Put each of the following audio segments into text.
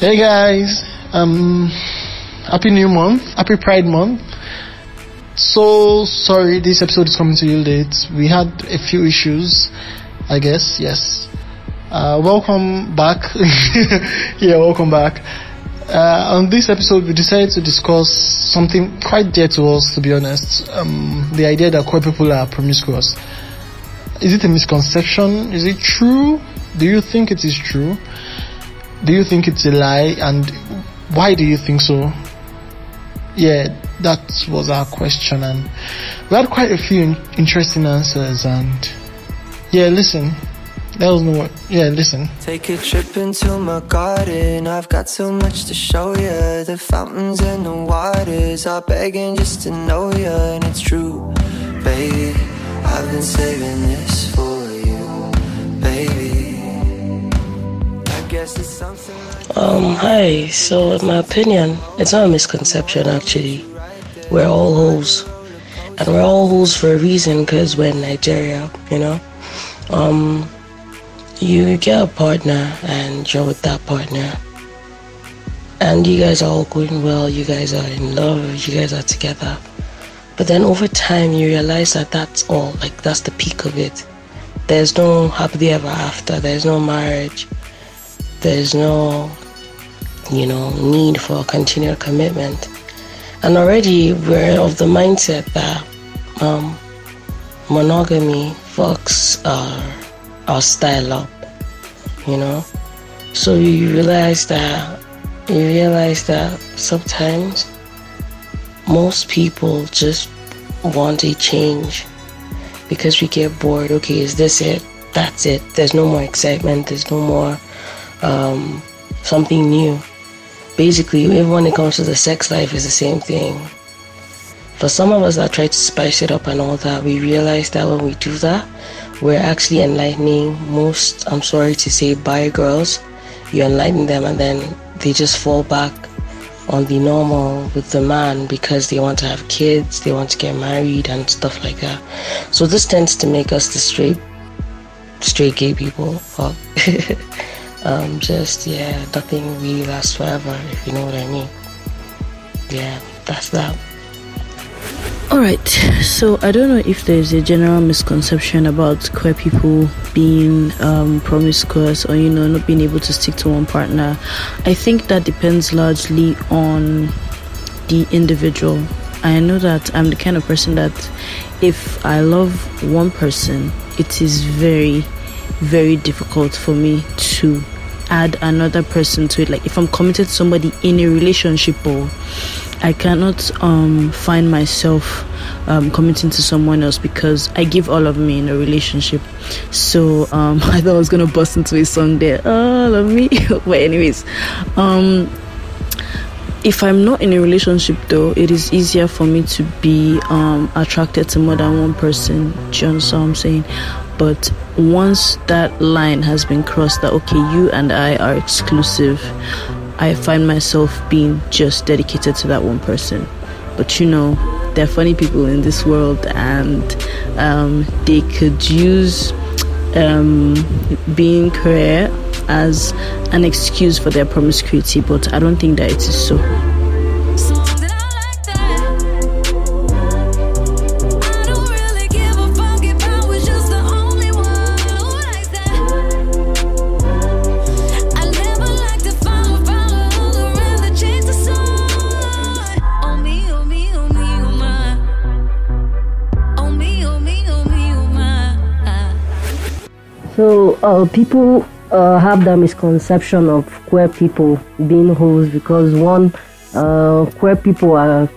Hey guys, um, happy new month, happy Pride month. So sorry, this episode is coming to you late. We had a few issues, I guess. Yes. Uh, welcome back. yeah, welcome back. Uh, on this episode, we decided to discuss something quite dear to us, to be honest. Um, the idea that queer people are promiscuous. Is it a misconception? Is it true? Do you think it is true? Do you think it's a lie? And why do you think so? Yeah that was our question and we had quite a few interesting answers and yeah listen. That was no yeah listen. Take a trip into my garden. I've got so much to show you the fountains and the waters are begging just to know you and it's true baby i've been saving this um, hi. So, in my opinion, it's not a misconception actually. We're all hoes. And we're all hoes for a reason because we're in Nigeria, you know? Um, you get a partner and you're with that partner. And you guys are all going well, you guys are in love, you guys are together. But then over time, you realize that that's all, like, that's the peak of it. There's no happily ever after, there's no marriage there's no, you know, need for a continued commitment. And already we're of the mindset that um, monogamy fucks our, our style up, you know? So you realize that, you realize that sometimes most people just want a change because we get bored. Okay, is this it? That's it. There's no more excitement. There's no more um, something new. Basically, even when it comes to the sex life, is the same thing. For some of us that try to spice it up and all that, we realize that when we do that, we're actually enlightening most, I'm sorry to say, bi girls. You enlighten them and then they just fall back on the normal with the man because they want to have kids, they want to get married and stuff like that. So this tends to make us the straight straight gay people. Um, just yeah, nothing really lasts forever, if you know what I mean. Yeah, that's that. Alright, so I don't know if there's a general misconception about queer people being um, promiscuous or you know not being able to stick to one partner. I think that depends largely on the individual. I know that I'm the kind of person that if I love one person, it is very very difficult for me to add another person to it. Like if I'm committed to somebody in a relationship or I cannot um, find myself um, committing to someone else because I give all of me in a relationship. So um, I thought I was gonna bust into a song there, all of me. but anyways, um, if I'm not in a relationship though, it is easier for me to be um, attracted to more than one person. Do you understand what I'm saying? But once that line has been crossed that okay you and i are exclusive i find myself being just dedicated to that one person. But you know there are funny people in this world and um, they could use um, being queer as an excuse for their promiscuity but i don't think that it is so uh, people uh, have the misconception of queer people being hoes because one, uh, queer people are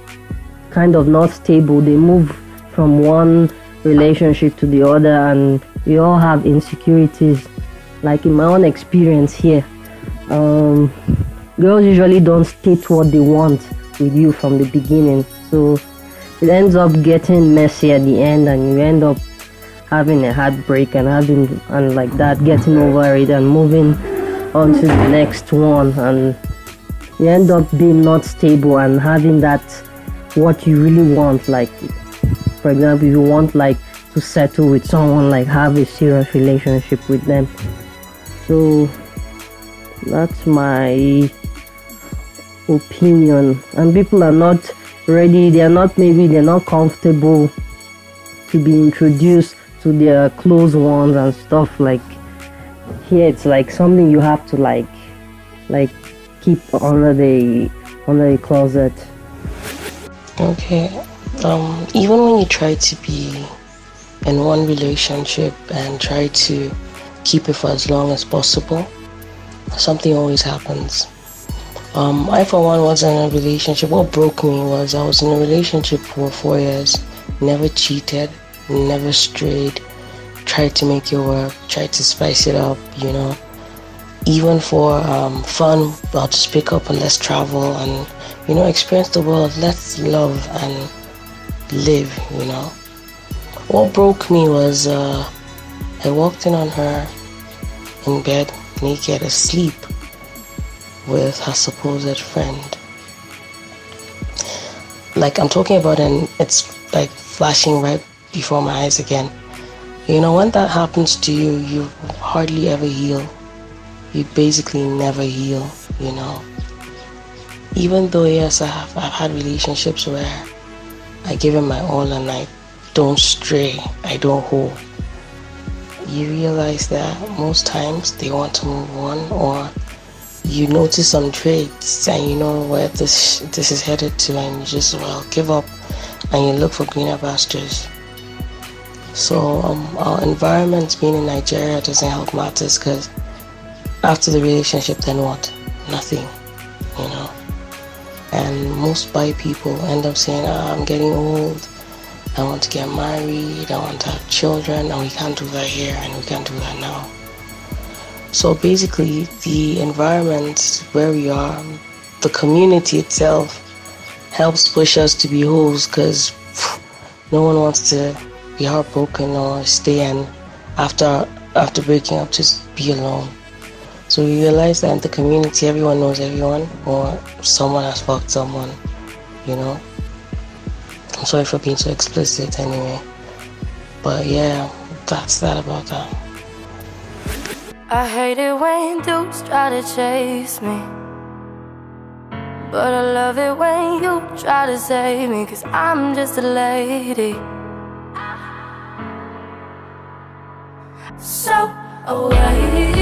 kind of not stable. They move from one relationship to the other, and we all have insecurities. Like in my own experience here, um, girls usually don't state what they want with you from the beginning, so it ends up getting messy at the end, and you end up having a heartbreak and having and like that getting over it and moving on to the next one. And you end up being not stable and having that what you really want like for example if you want like to settle with someone like have a serious relationship with them. So that's my opinion. And people are not ready. They are not maybe they're not comfortable to be introduced to their close ones and stuff like here it's like something you have to like like keep under the under the closet okay um even when you try to be in one relationship and try to keep it for as long as possible something always happens um, I, for one, was in a relationship. What broke me was I was in a relationship for four years, never cheated, never strayed, tried to make it work, tried to spice it up, you know. Even for um, fun, I'll just pick up and let's travel and, you know, experience the world. Let's love and live, you know. What broke me was uh, I walked in on her in bed, naked, asleep with her supposed friend. Like I'm talking about, and it's like flashing right before my eyes again. You know, when that happens to you, you hardly ever heal. You basically never heal, you know. Even though, yes, I have, I've had relationships where I give him my all and I don't stray, I don't hold. You realize that most times they want to move on or you notice some traits and you know where this this is headed to and you just well give up and you look for greener pastures so um, our environment being in nigeria doesn't help matters because after the relationship then what? Nothing you know? And most bi people end up saying oh, i'm getting old. I want to get married. I want to have children. And we can't do that here and we can't do that now. So basically, the environment where we are, the community itself, helps push us to be hoes because no one wants to be heartbroken or stay and after after breaking up just be alone. So we realize that in the community, everyone knows everyone, or someone has fucked someone. You know. I'm sorry for being so explicit, anyway. But yeah, that's that about that. I hate it when dudes try to chase me. But I love it when you try to save me, cause I'm just a lady. So away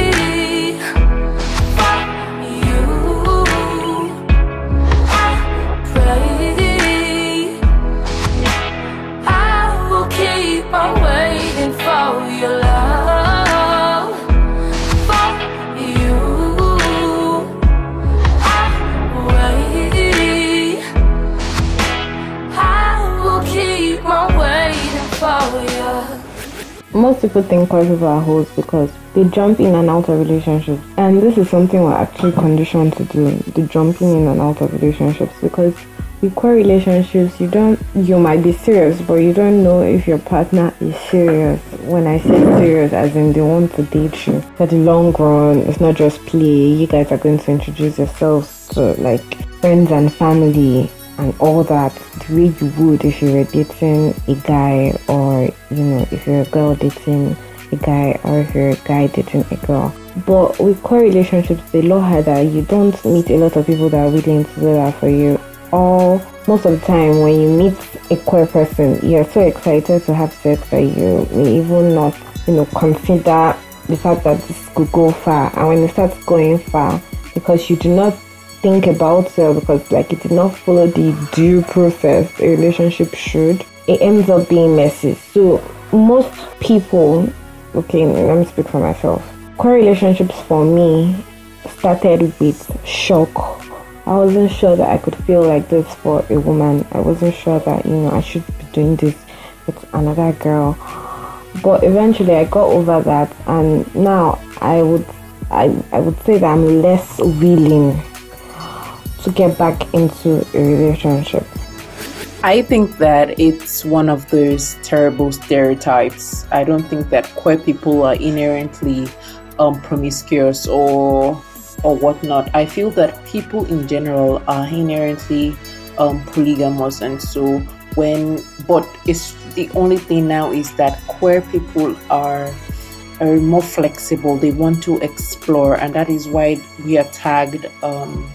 people think people are hoes because they jump in and out of relationships. And this is something we're actually conditioned to do, the jumping in and out of relationships because with queer relationships you don't you might be serious but you don't know if your partner is serious. When I say serious as in they want to date you. For the long run, it's not just play, you guys are going to introduce yourselves to like friends and family and all that the way you would if you were dating a guy or you know if you're a girl dating a guy or if you're a guy dating a girl. But with core relationships it's a lot harder you don't meet a lot of people that are willing to do that for you. Or most of the time when you meet a queer person you're so excited to have sex that you may even not you know consider the fact that this could go far. And when it starts going far because you do not think about it because like it did not follow the due process a relationship should. It ends up being messy. So most people okay let me speak for myself. Core relationships for me started with shock. I wasn't sure that i could feel like this for a woman. I wasn't sure that you know i should be doing this with another girl. But eventually i got over that and now i would I, I would say that i'm less willing to get back into a relationship. I think that it's one of those terrible stereotypes. I don't think that queer people are inherently um, promiscuous or or whatnot. I feel that people in general are inherently um, polygamous, and so when but it's the only thing now is that queer people are are more flexible. They want to explore, and that is why we are tagged. Um,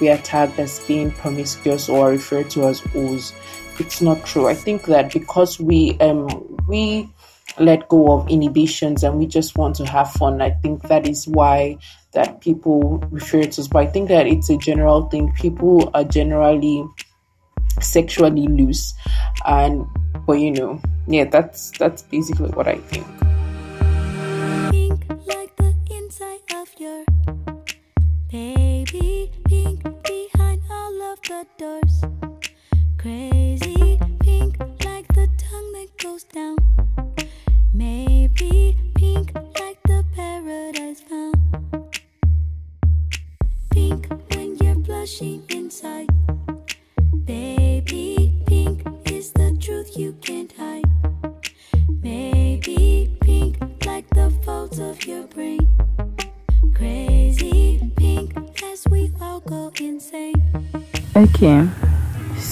we are tagged as being promiscuous or referred to as O's. It's not true. I think that because we um we let go of inhibitions and we just want to have fun, I think that is why that people refer to us. But I think that it's a general thing. People are generally sexually loose, and but you know, yeah, that's that's basically what I think. The doors. Crazy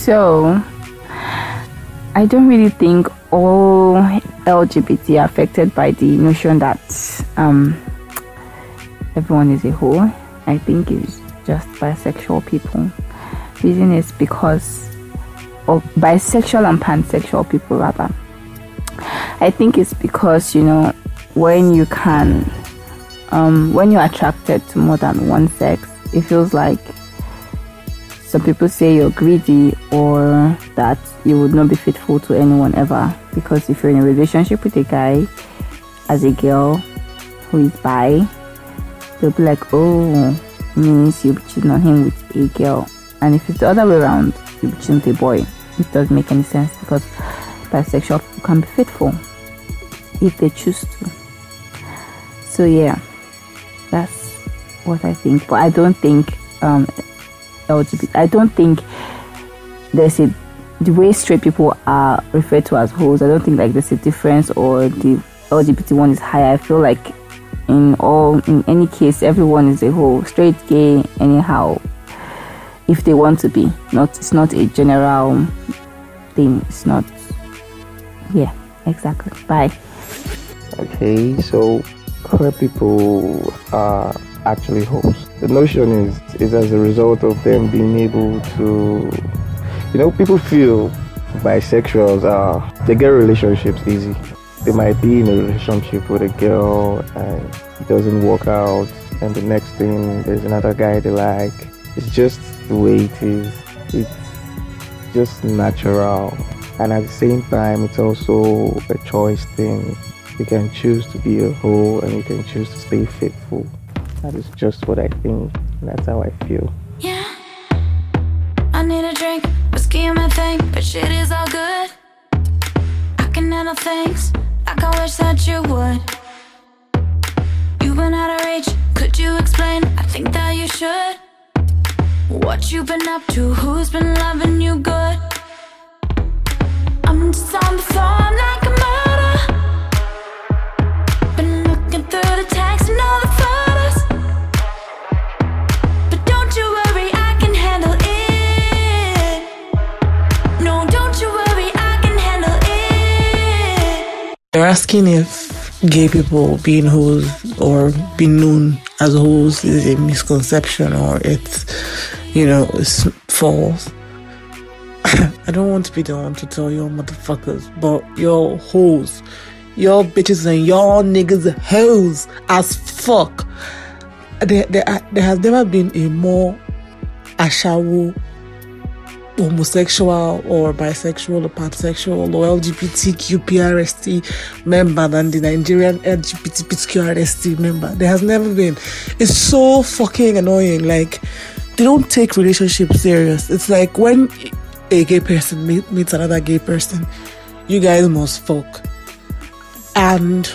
so I don't really think all LGBT are affected by the notion that um, everyone is a whore. I think it's just bisexual people. Reason is because of bisexual and pansexual people rather. I think it's because you know when you can um, when you're attracted to more than one sex, it feels like some people say you're greedy or that you would not be faithful to anyone ever. Because if you're in a relationship with a guy as a girl who is bi, they'll be like, oh, means you'll be cheating on him with a girl. And if it's the other way around, you'll be cheating with a boy. It doesn't make any sense because bisexual people can be faithful if they choose to. So, yeah that's what I think. But I don't think um, LGBT. I don't think there's a the way straight people are referred to as hoes. I don't think like there's a difference or the LGBT one is higher. I feel like in all in any case, everyone is a hoe, straight, gay, anyhow. If they want to be, not it's not a general thing. It's not. Yeah, exactly. Bye. Okay, so queer people are actually hosts. The notion is is as a result of them being able to, you know, people feel bisexuals are they get relationships easy. They might be in a relationship with a girl and it doesn't work out, and the next thing there's another guy they like. It's just the way it is. It's just natural, and at the same time, it's also a choice thing you can choose to be a hoe and you can choose to stay faithful. That is just what I think, that's how I feel. Yeah, I need a drink, whiskey in my thing, but shit is all good. I can handle things like I wish that you would. You've been out of reach, could you explain? I think that you should. What you've been up to? Who's been loving you good? I'm just on the phone like They're asking if gay people being hoes or being known as hoes is a misconception or it's, you know, it's false. I don't want to be the one to tell you motherfuckers, but you're hoes. Y'all bitches and y'all niggas hoes as fuck. There, there, there has never been a more ashawo homosexual or bisexual or pansexual or LGBTQPRST member than the Nigerian LGBTQRST member. There has never been. It's so fucking annoying. Like, they don't take relationships serious. It's like when a gay person meet, meets another gay person, you guys must fuck. And,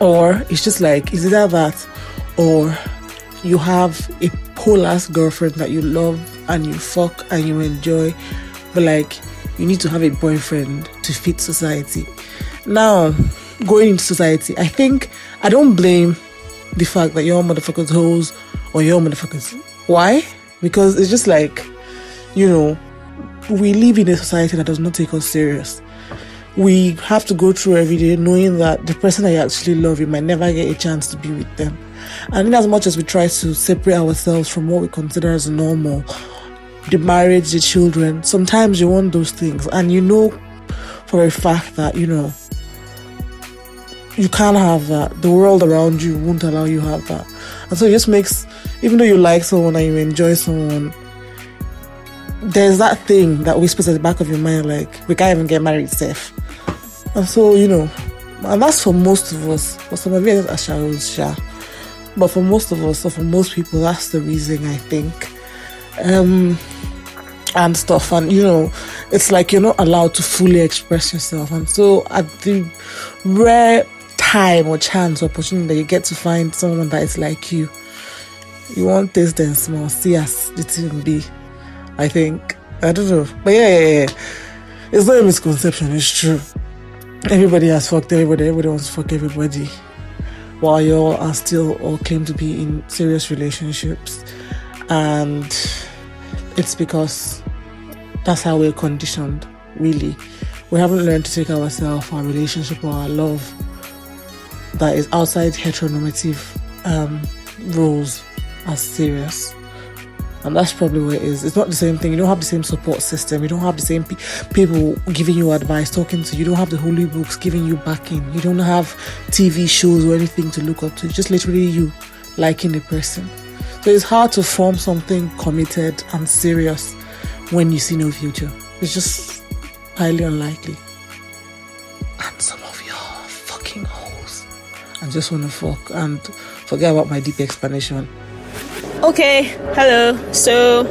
or it's just like, is either that or you have a ass girlfriend that you love and you fuck and you enjoy, but like you need to have a boyfriend to fit society. Now, going into society, I think I don't blame the fact that your motherfuckers hoes or your motherfuckers. Why? Because it's just like, you know, we live in a society that does not take us serious. we have to go through every day knowing that the person you actually love, you might never get a chance to be with them. And in as much as we try to separate ourselves from what we consider as normal, the marriage, the children, sometimes you want those things and you know for a fact that, you know, you can't have that. The world around you won't allow you have that. And so it just makes, even though you like someone and you enjoy someone, there's that thing that whispers at the back of your mind, like, we can't even get married safe. And so, you know, and that's for most of us. For some of you, that's sure. But for most of us, or for most people, that's the reason I think. Um, and stuff. And you know, it's like you're not allowed to fully express yourself. And so, at the rare time or chance or opportunity that you get to find someone that is like you, you want this then small, see as it even be. I think. I don't know. But yeah, yeah, yeah. It's not a misconception, it's true. Everybody has fucked everybody, everybody wants to fuck everybody. While you all are still or claim to be in serious relationships. And it's because that's how we're conditioned, really. We haven't learned to take ourselves, our relationship, or our love that is outside heteronormative um, roles as serious. And that's probably what it is. It's not the same thing. You don't have the same support system. You don't have the same pe- people giving you advice, talking to you. You don't have the holy books giving you backing. You don't have TV shows or anything to look up to. It's just literally you liking the person. So it's hard to form something committed and serious when you see no future. It's just highly unlikely. And some of you are fucking holes. I just want to fuck and forget about my deep explanation. Okay, hello. So,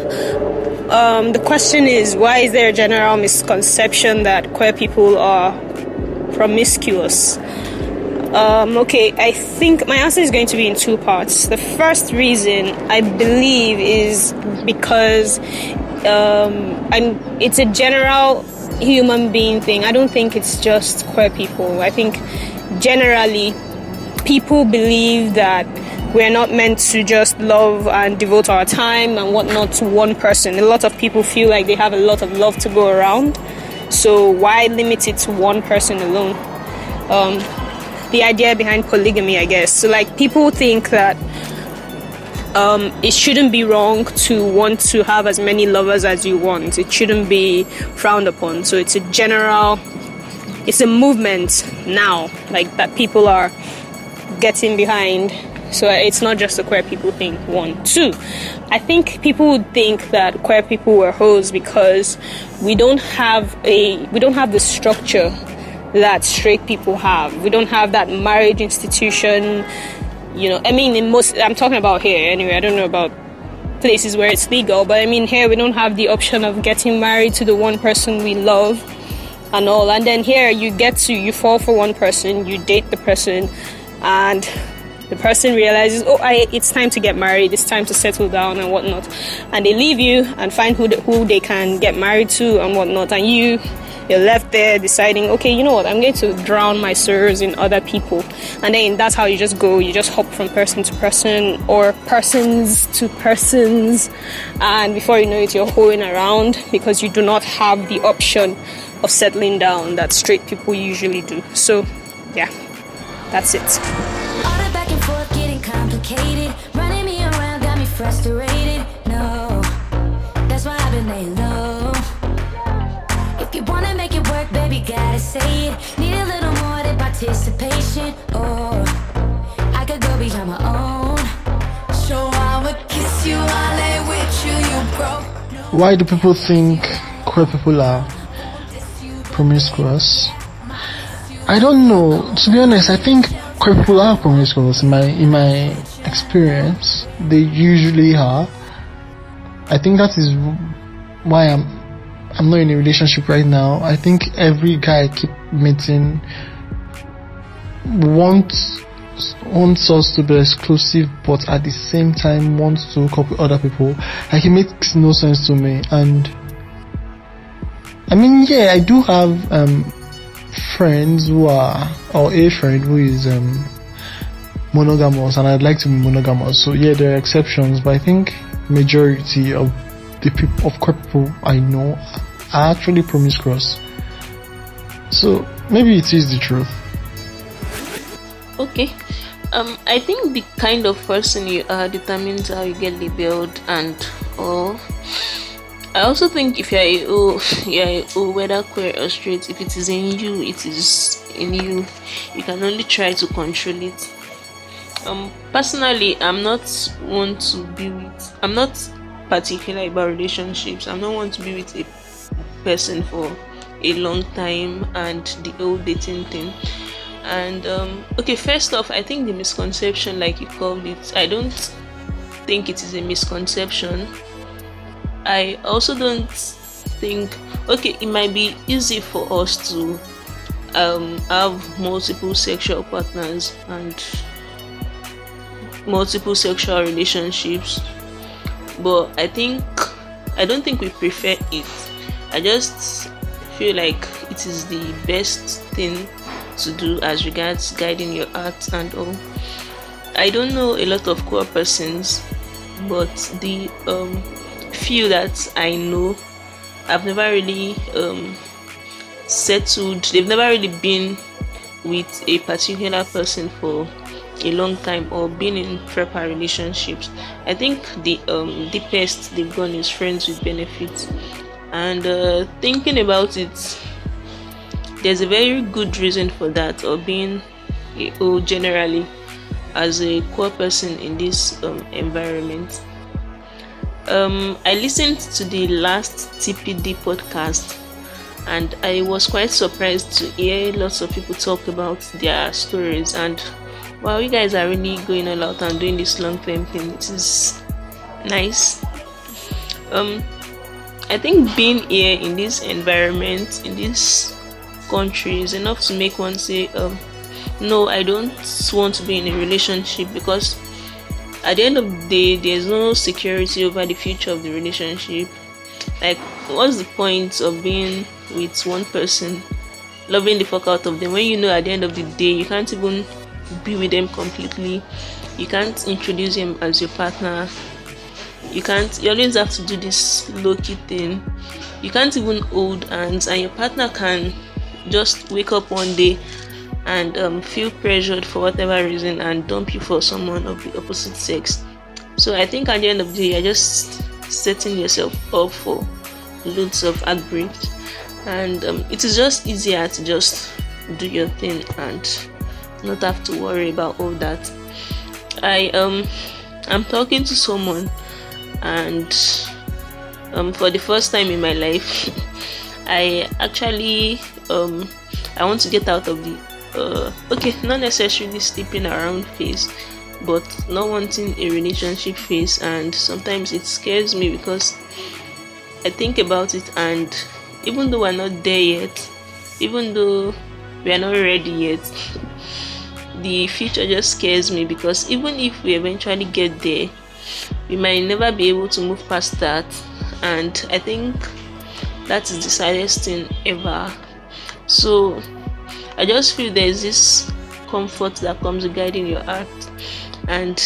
um, the question is why is there a general misconception that queer people are promiscuous? Um, okay, I think my answer is going to be in two parts. The first reason I believe is because um, it's a general human being thing. I don't think it's just queer people. I think generally people believe that we're not meant to just love and devote our time and whatnot to one person. A lot of people feel like they have a lot of love to go around. So why limit it to one person alone? Um, the idea behind polygamy, I guess. So like people think that um, it shouldn't be wrong to want to have as many lovers as you want. It shouldn't be frowned upon. So it's a general, it's a movement now, like that people are getting behind so it's not just a queer people thing. One, two. I think people would think that queer people were hoes because we don't have a we don't have the structure that straight people have. We don't have that marriage institution. You know, I mean, in most I'm talking about here anyway. I don't know about places where it's legal, but I mean here we don't have the option of getting married to the one person we love and all. And then here you get to you fall for one person, you date the person, and the person realizes, oh, I, it's time to get married, it's time to settle down and whatnot, and they leave you and find who, the, who they can get married to and whatnot, and you you're left there deciding, okay, you know what, I'm going to drown my sorrows in other people, and then that's how you just go. You just hop from person to person or persons to persons, and before you know it, you're hoeing around because you do not have the option of settling down that straight people usually do. So, yeah, that's it Running me around got me frustrated. No, that's why I've been laying low. If you wanna make it work, baby, gotta say it. Need a little more than participation. Oh, I could go my own. Show I would kiss you, I lay with you, you broke. Why do people think queer people are promiscuous? I don't know. To be honest, I think queer people are promiscuous in my in my experience. They usually are. I think that is why I'm I'm not in a relationship right now. I think every guy I keep meeting wants wants us to be exclusive but at the same time wants to copy other people. Like it makes no sense to me and I mean yeah I do have um friends who are or a friend who is um, monogamous and I'd like to be monogamous. So yeah, there are exceptions, but I think majority of the people of queer people I know are actually promiscuous. So maybe it is the truth. Okay. Um, I think the kind of person you are determines how you get labeled and or I also think if you're a O, you're a O, whether queer or straight, if it is in you, it is in you. You can only try to control it. Um, personally, I'm not one to be with. I'm not particular about relationships. I'm not one to be with a person for a long time and the old dating thing. And um, okay, first off, I think the misconception, like you called it, I don't think it is a misconception. I also don't think okay, it might be easy for us to um, have multiple sexual partners and multiple sexual relationships, but I think I don't think we prefer it. I just feel like it is the best thing to do as regards guiding your art and all. I don't know a lot of queer persons, but the um, few that I know, I've never really um, settled. They've never really been with a particular person for a long time or been in proper relationships. I think the um, deepest they've gone is friends with benefits. And uh, thinking about it, there's a very good reason for that, or being or generally as a queer person in this um, environment. Um, I listened to the last TPD podcast and I was quite surprised to hear lots of people talk about their stories. And wow, you guys are really going all out and doing this long term thing. Is nice. Um, I think being here in this environment, in this country, is enough to make one say, um, no, I don't want to be in a relationship because at the end of the day, there's no security over the future of the relationship. Like, what's the point of being with one person, loving the fuck out of them, when you know at the end of the day you can't even be with them completely, you can't introduce him as your partner, you can't, you always have to do this low key thing, you can't even hold hands, and your partner can just wake up one day and um, feel pressured for whatever reason and dump you for someone of the opposite sex. So I think at the end of the day, you're just setting yourself up for loads of heartbreaks, and um, it is just easier to just do your thing and not have to worry about all that. I um I'm talking to someone, and um for the first time in my life, I actually um I want to get out of the uh, okay, not necessarily sleeping around phase, but not wanting a relationship phase, and sometimes it scares me because I think about it, and even though we're not there yet, even though we are not ready yet, the future just scares me because even if we eventually get there, we might never be able to move past that, and I think that is the saddest thing ever. So I just feel there's this comfort that comes guiding your heart, and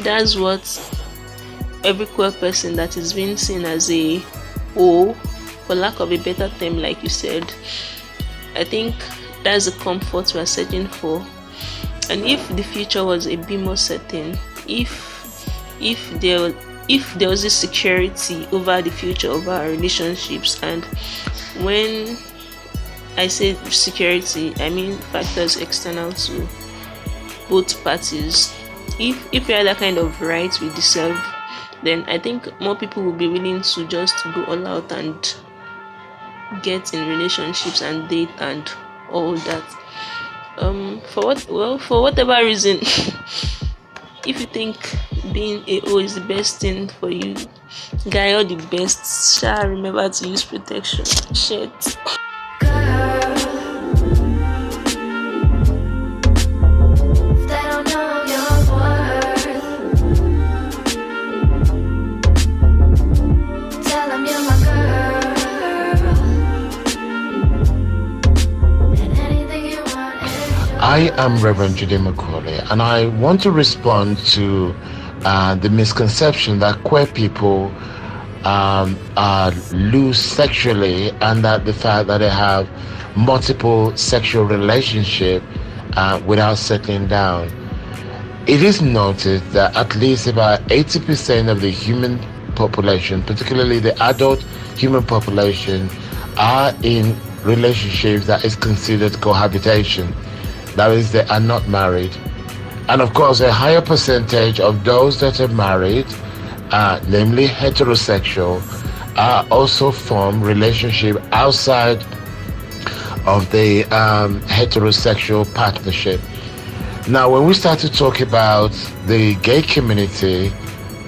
that's what every queer person that is being seen as a O, for lack of a better term, like you said, I think that's the comfort we're searching for. And if the future was a bit more certain, if if there if there was a security over the future of our relationships and when I say security, I mean factors external to both parties. If if we had that kind of rights we deserve, then I think more people will be willing to just go all out and get in relationships and date and all that. Um, for what? Well, for whatever reason, if you think being a O is the best thing for you, guy, all the best. Shall remember to use protection. Shit. I am Reverend Jide Macaulay, and I want to respond to uh, the misconception that queer people um, are loose sexually and that the fact that they have multiple sexual relationship uh, without settling down. It is noted that at least about 80% of the human population, particularly the adult human population, are in relationships that is considered cohabitation. That is, they are not married. And of course, a higher percentage of those that are married, uh, namely heterosexual, are also form relationship outside of the um, heterosexual partnership. Now, when we start to talk about the gay community,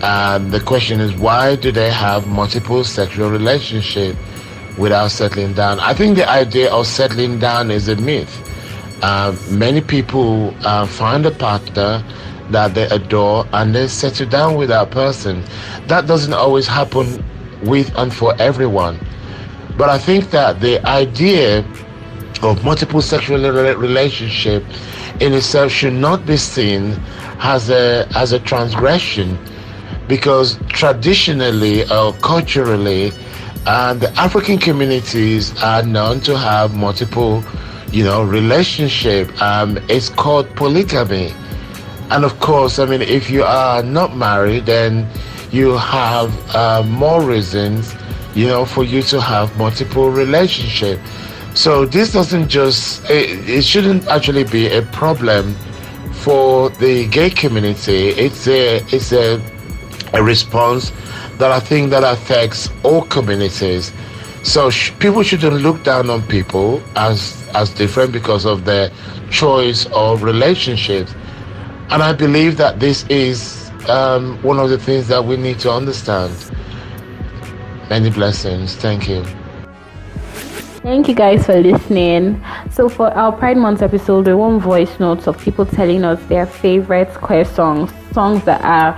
um, the question is why do they have multiple sexual relationship without settling down? I think the idea of settling down is a myth. Uh, many people uh, find a partner that they adore and they settle down with that person. That doesn't always happen with and for everyone. But I think that the idea of multiple sexual relationship in itself should not be seen as a as a transgression because traditionally or culturally uh, the African communities are known to have multiple you know relationship um, it's called polygamy and of course I mean if you are not married then you have uh, more reasons you know for you to have multiple relationship so this doesn't just, it, it shouldn't actually be a problem for the gay community. It's a, it's a, a response that I think that affects all communities. So sh- people shouldn't look down on people as as different because of their choice of relationships. And I believe that this is um, one of the things that we need to understand. Many blessings. Thank you. Thank you guys for listening. So for our Pride Month episode, we want voice notes of people telling us their favorite queer songs, songs that are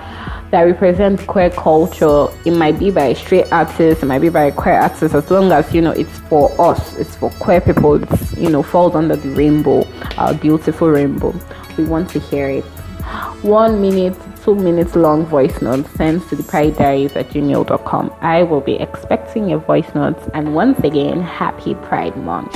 that represent queer culture. It might be by straight artist, it might be by queer artist, as long as you know it's for us, it's for queer people, it's you know, falls under the rainbow, our beautiful rainbow. We want to hear it. One minute two minutes long voice note sent to the pride diaries at gmail.com. I will be expecting your voice notes and once again, happy Pride Month.